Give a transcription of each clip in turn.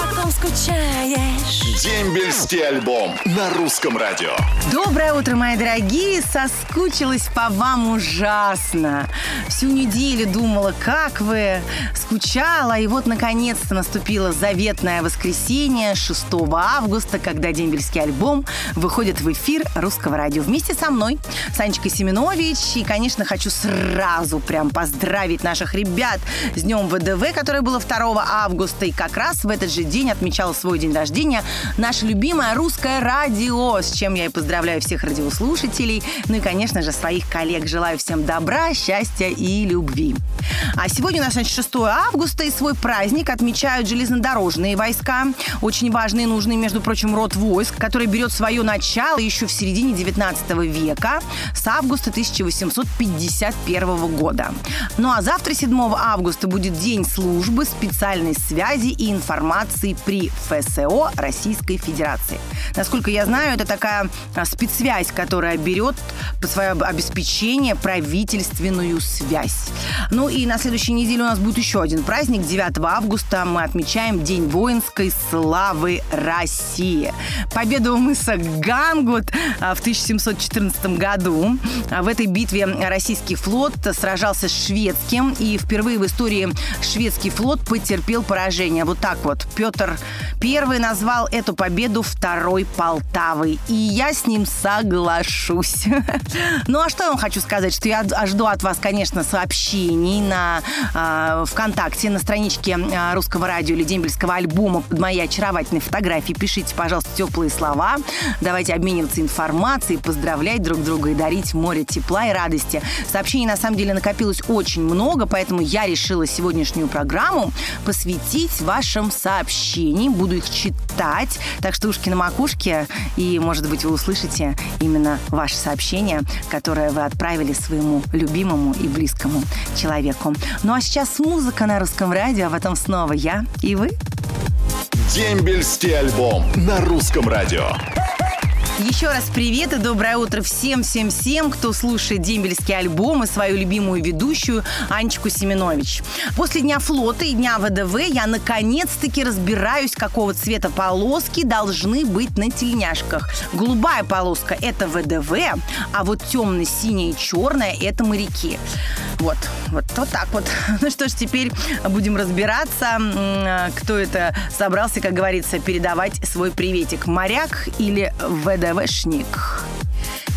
потом скучаешь. Дембельский альбом на русском радио. Доброе утро, мои дорогие! Соскучилась по вам ужасно. Всю неделю думала, как вы, скучала, и вот наконец-то наступило заветное воскресенье 6 августа, когда дембельский альбом выходит в эфир русского радио. Вместе со мной Санечка Семенович. И, конечно, хочу сразу прям поздравить наших ребят с Днем ВДВ, которое было 2 августа. И как раз в этот же день отмечала свой день рождения наше любимое русское радио, с чем я и поздравляю всех радиослушателей, ну и, конечно же, своих коллег. Желаю всем добра, счастья и любви. А сегодня у нас значит, 6 августа, и свой праздник отмечают железнодорожные войска. Очень важный и нужный, между прочим, род войск, который берет свое начало еще в середине 19 века, с августа 1851 года. Ну а завтра, 7 августа, будет День службы специальной связи и информации при ФСО Российской Федерации. Насколько я знаю, это такая а, спецсвязь, которая берет под свое обеспечение правительственную связь. Ну и на следующей неделе у нас будет еще один праздник. 9 августа мы отмечаем День воинской славы России. Победу у мыса Гангут а, в 1714 году. А, В этой битве российский флот сражался с шведским, и впервые в истории шведский флот потерпел поражение. Вот так вот. Петр I назвал эту победу второй Полтавой, и я с ним соглашусь. Ну а что я вам хочу сказать, что я жду от вас, конечно, сообщений на э, ВКонтакте, на страничке э, Русского радио или Дембельского альбома под моей очаровательной фотографией. Пишите, пожалуйста, теплые слова. Давайте обмениваться информацией, поздравлять друг друга и дарить море тепла и радости. Сообщений, на самом деле, накопилось очень много, поэтому я решила сегодняшнюю программу посвятить вашим сообщениям. Буду их читать. Так что ушки на макушке, и, может быть, вы услышите именно ваше сообщение, которое вы отправили своему любимому и близкому человеку. Ну а сейчас музыка на русском радио, а потом снова я и вы. Дембельский альбом на русском радио. Еще раз привет и доброе утро всем-всем-всем, кто слушает дембельский альбом и свою любимую ведущую Анечку Семенович. После Дня флота и Дня ВДВ я наконец-таки разбираюсь, какого цвета полоски должны быть на тельняшках. Голубая полоска – это ВДВ, а вот темно-синяя и черная – это моряки. Вот, вот, вот так вот. Ну что ж, теперь будем разбираться, кто это собрался, как говорится, передавать свой приветик. Моряк или ВДВшник?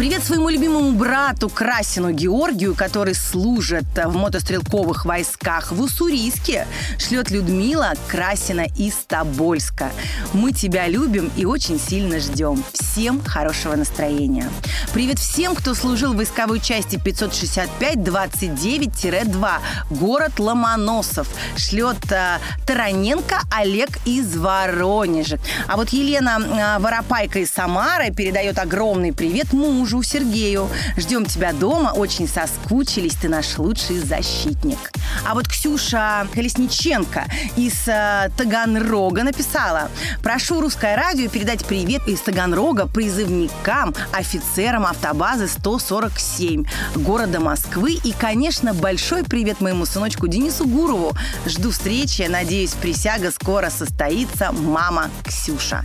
Привет своему любимому брату Красину Георгию, который служит в мотострелковых войсках в Уссурийске. Шлет Людмила Красина из Тобольска. Мы тебя любим и очень сильно ждем. Всем хорошего настроения. Привет всем, кто служил в войсковой части 565-29-2. Город Ломоносов. Шлет э, Тараненко Олег из Воронежа. А вот Елена э, Воропайка из Самары передает огромный привет мужу Сергею. Ждем тебя дома, очень соскучились, ты наш лучший защитник. А вот Ксюша Колесниченко из э, Таганрога написала. Прошу русское радио передать привет из Таганрога призывникам, офицерам автобазы 147 города Москвы. И, конечно, большой привет моему сыночку Денису Гурову. Жду встречи, надеюсь, присяга скоро состоится. Мама Ксюша.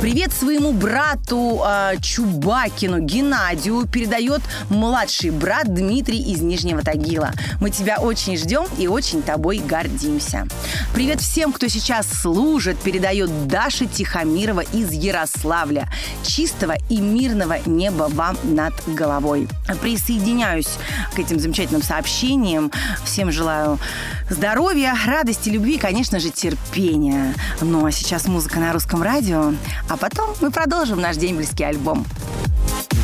Привет своему брату э, Чубакину Геннадию передает младший брат Дмитрий из Нижнего Тагила. Мы тебя очень ждем и очень тобой гордимся. Привет всем, кто сейчас служит, передает Даша Тихомирова из Ярославля. Чистого и мирного неба вам над головой. Присоединяюсь к этим замечательным сообщениям. Всем желаю здоровья, радости, любви и, конечно же, терпения. Ну а сейчас музыка на русском радио, а потом мы продолжим наш дембельский альбом.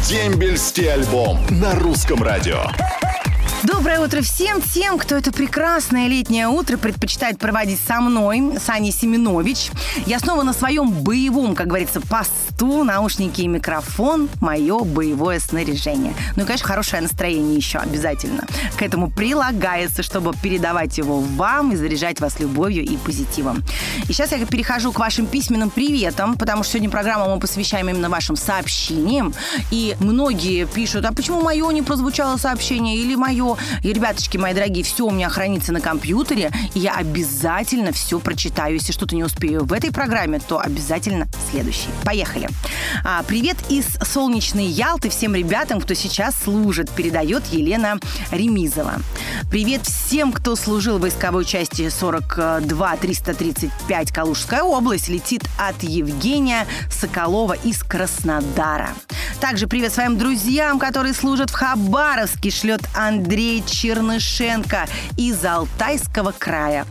Дембельский альбом на русском радио. Доброе утро всем тем, кто это прекрасное летнее утро предпочитает проводить со мной, Саней Семенович. Я снова на своем боевом, как говорится, посту, наушники и микрофон, мое боевое снаряжение. Ну и, конечно, хорошее настроение еще обязательно. К этому прилагается, чтобы передавать его вам и заряжать вас любовью и позитивом. И сейчас я перехожу к вашим письменным приветам, потому что сегодня программу мы посвящаем именно вашим сообщениям. И многие пишут, а почему мое не прозвучало сообщение или мое и, ребяточки мои дорогие, все у меня хранится на компьютере, и я обязательно все прочитаю. Если что-то не успею в этой программе, то обязательно следующий. Поехали. А, привет из солнечной Ялты всем ребятам, кто сейчас служит, передает Елена Ремизова. Привет всем, кто служил в войсковой части 42-335 Калужская область, летит от Евгения Соколова из Краснодара. Также привет своим друзьям, которые служат в Хабаровске, шлет Андрей Чернышенко из Алтайского края.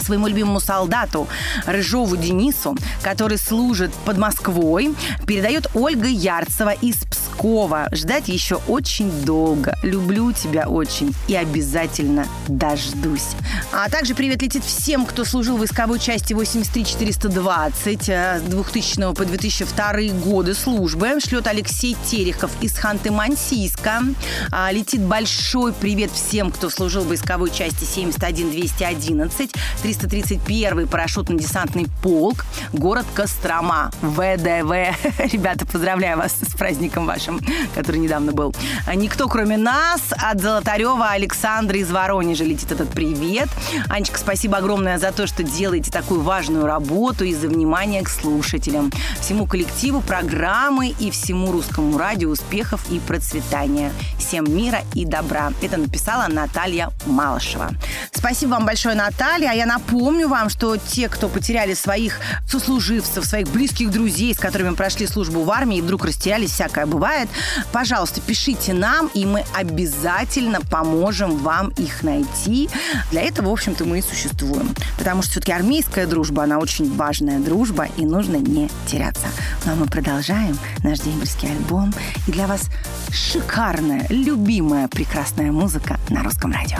Своему любимому солдату Рыжову Денису, который служит под Москвой, передает Ольга Ярцева из Пскова. Ждать еще очень долго. Люблю тебя очень и обязательно дождусь. А также привет летит всем, кто служил в войсковой части 83420 с 2000 по 2002 годы службы. Шлет Алексей Терехов из Ханты-Мансийска. А, летит большой привет всем, кто служил в войсковой части 71-211, 331-й парашютно-десантный полк, город Кострома, ВДВ. Ребята, поздравляю вас с праздником вашим, который недавно был. Никто, кроме нас, от Золотарева Александра из Воронежа летит этот привет. Анечка, спасибо огромное за то, что делаете такую важную работу и за внимание к слушателям. Всему коллективу программы и всему русскому радио успехов и процветания. Всем мира и добра. Это написала Наталья Малышева. Спасибо вам большое, Наталья. А я напомню вам, что те, кто потеряли своих сослуживцев, своих близких друзей, с которыми прошли службу в армии и вдруг растерялись, всякое бывает, пожалуйста, пишите нам, и мы обязательно поможем вам их найти. Для этого, в общем-то, мы и существуем. Потому что все-таки армейская дружба, она очень важная дружба, и нужно не теряться. Ну а мы продолжаем наш дембельский альбом. И для вас шикарная, любимая, прекрасная музыка музыка на русском радио.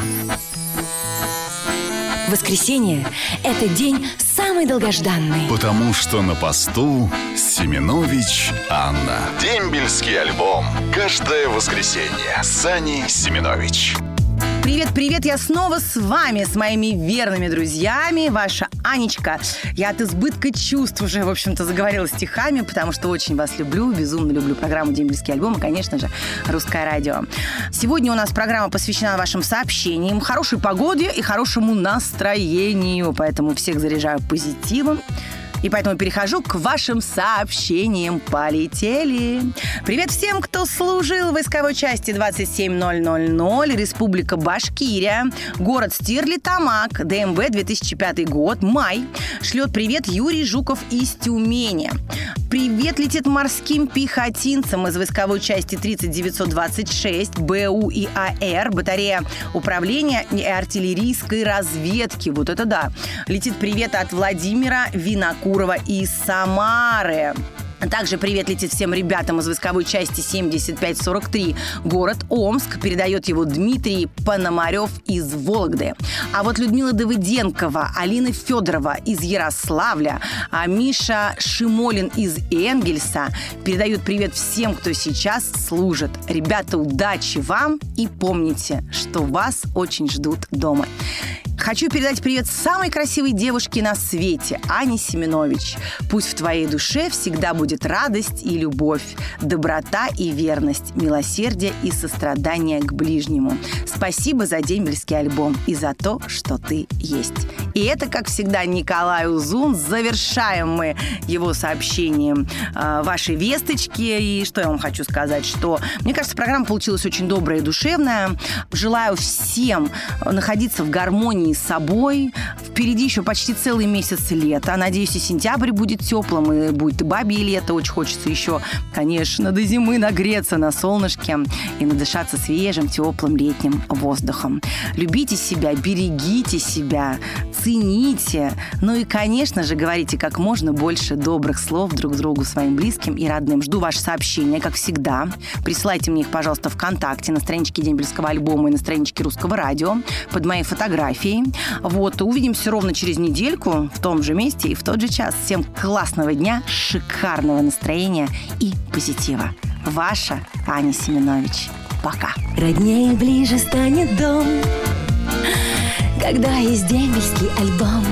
Воскресенье – это день самый долгожданный. Потому что на посту Семенович Анна. Дембельский альбом. Каждое воскресенье. Сани Семенович. Привет-привет, я снова с вами, с моими верными друзьями, ваша Анечка. Я от избытка чувств уже, в общем-то, заговорила стихами, потому что очень вас люблю, безумно люблю программу «Дембельский альбом» и, конечно же, «Русское радио». Сегодня у нас программа посвящена вашим сообщениям, хорошей погоде и хорошему настроению, поэтому всех заряжаю позитивом. И поэтому перехожу к вашим сообщениям. Полетели. Привет всем, кто служил в войсковой части 27000, Республика Башкирия, город Стирли-Тамак, ДМВ 2005 год, май. Шлет привет Юрий Жуков из Тюмени. Привет летит морским пехотинцам из войсковой части 30926 БУ и АР, батарея управления и артиллерийской разведки. Вот это да. Летит привет от Владимира Винокурова из Самары. Также привет летит всем ребятам из войсковой части 7543. Город Омск. Передает его Дмитрий Пономарев из Вологды. А вот Людмила Давыденкова, Алина Федорова из Ярославля, а Миша Шимолин из Энгельса передают привет всем, кто сейчас служит. Ребята, удачи вам и помните, что вас очень ждут дома. Хочу передать привет самой красивой девушке на свете, Ане Семенович. Пусть в твоей душе всегда будет радость и любовь, доброта и верность, милосердие и сострадание к ближнему. Спасибо за дембельский альбом и за то, что ты есть. И это, как всегда, Николай Узун. Завершаем мы его сообщением э, вашей весточки. И что я вам хочу сказать, что, мне кажется, программа получилась очень добрая и душевная. Желаю всем находиться в гармонии с собой. Впереди еще почти целый месяц лета. Надеюсь, и сентябрь будет теплым, и будет и бабье лето. Очень хочется еще, конечно, до зимы нагреться на солнышке и надышаться свежим, теплым летним воздухом. Любите себя, берегите себя, цените. Ну и, конечно же, говорите как можно больше добрых слов друг другу, своим близким и родным. Жду ваши сообщения, как всегда. Присылайте мне их, пожалуйста, ВКонтакте, на страничке Дембельского альбома и на страничке Русского радио под моей фотографией. Вот, увидимся ровно через недельку в том же месте и в тот же час. Всем классного дня, шикарного настроения и позитива. Ваша Аня Семенович. Пока. Роднее ближе станет дом, когда есть дембельский альбом.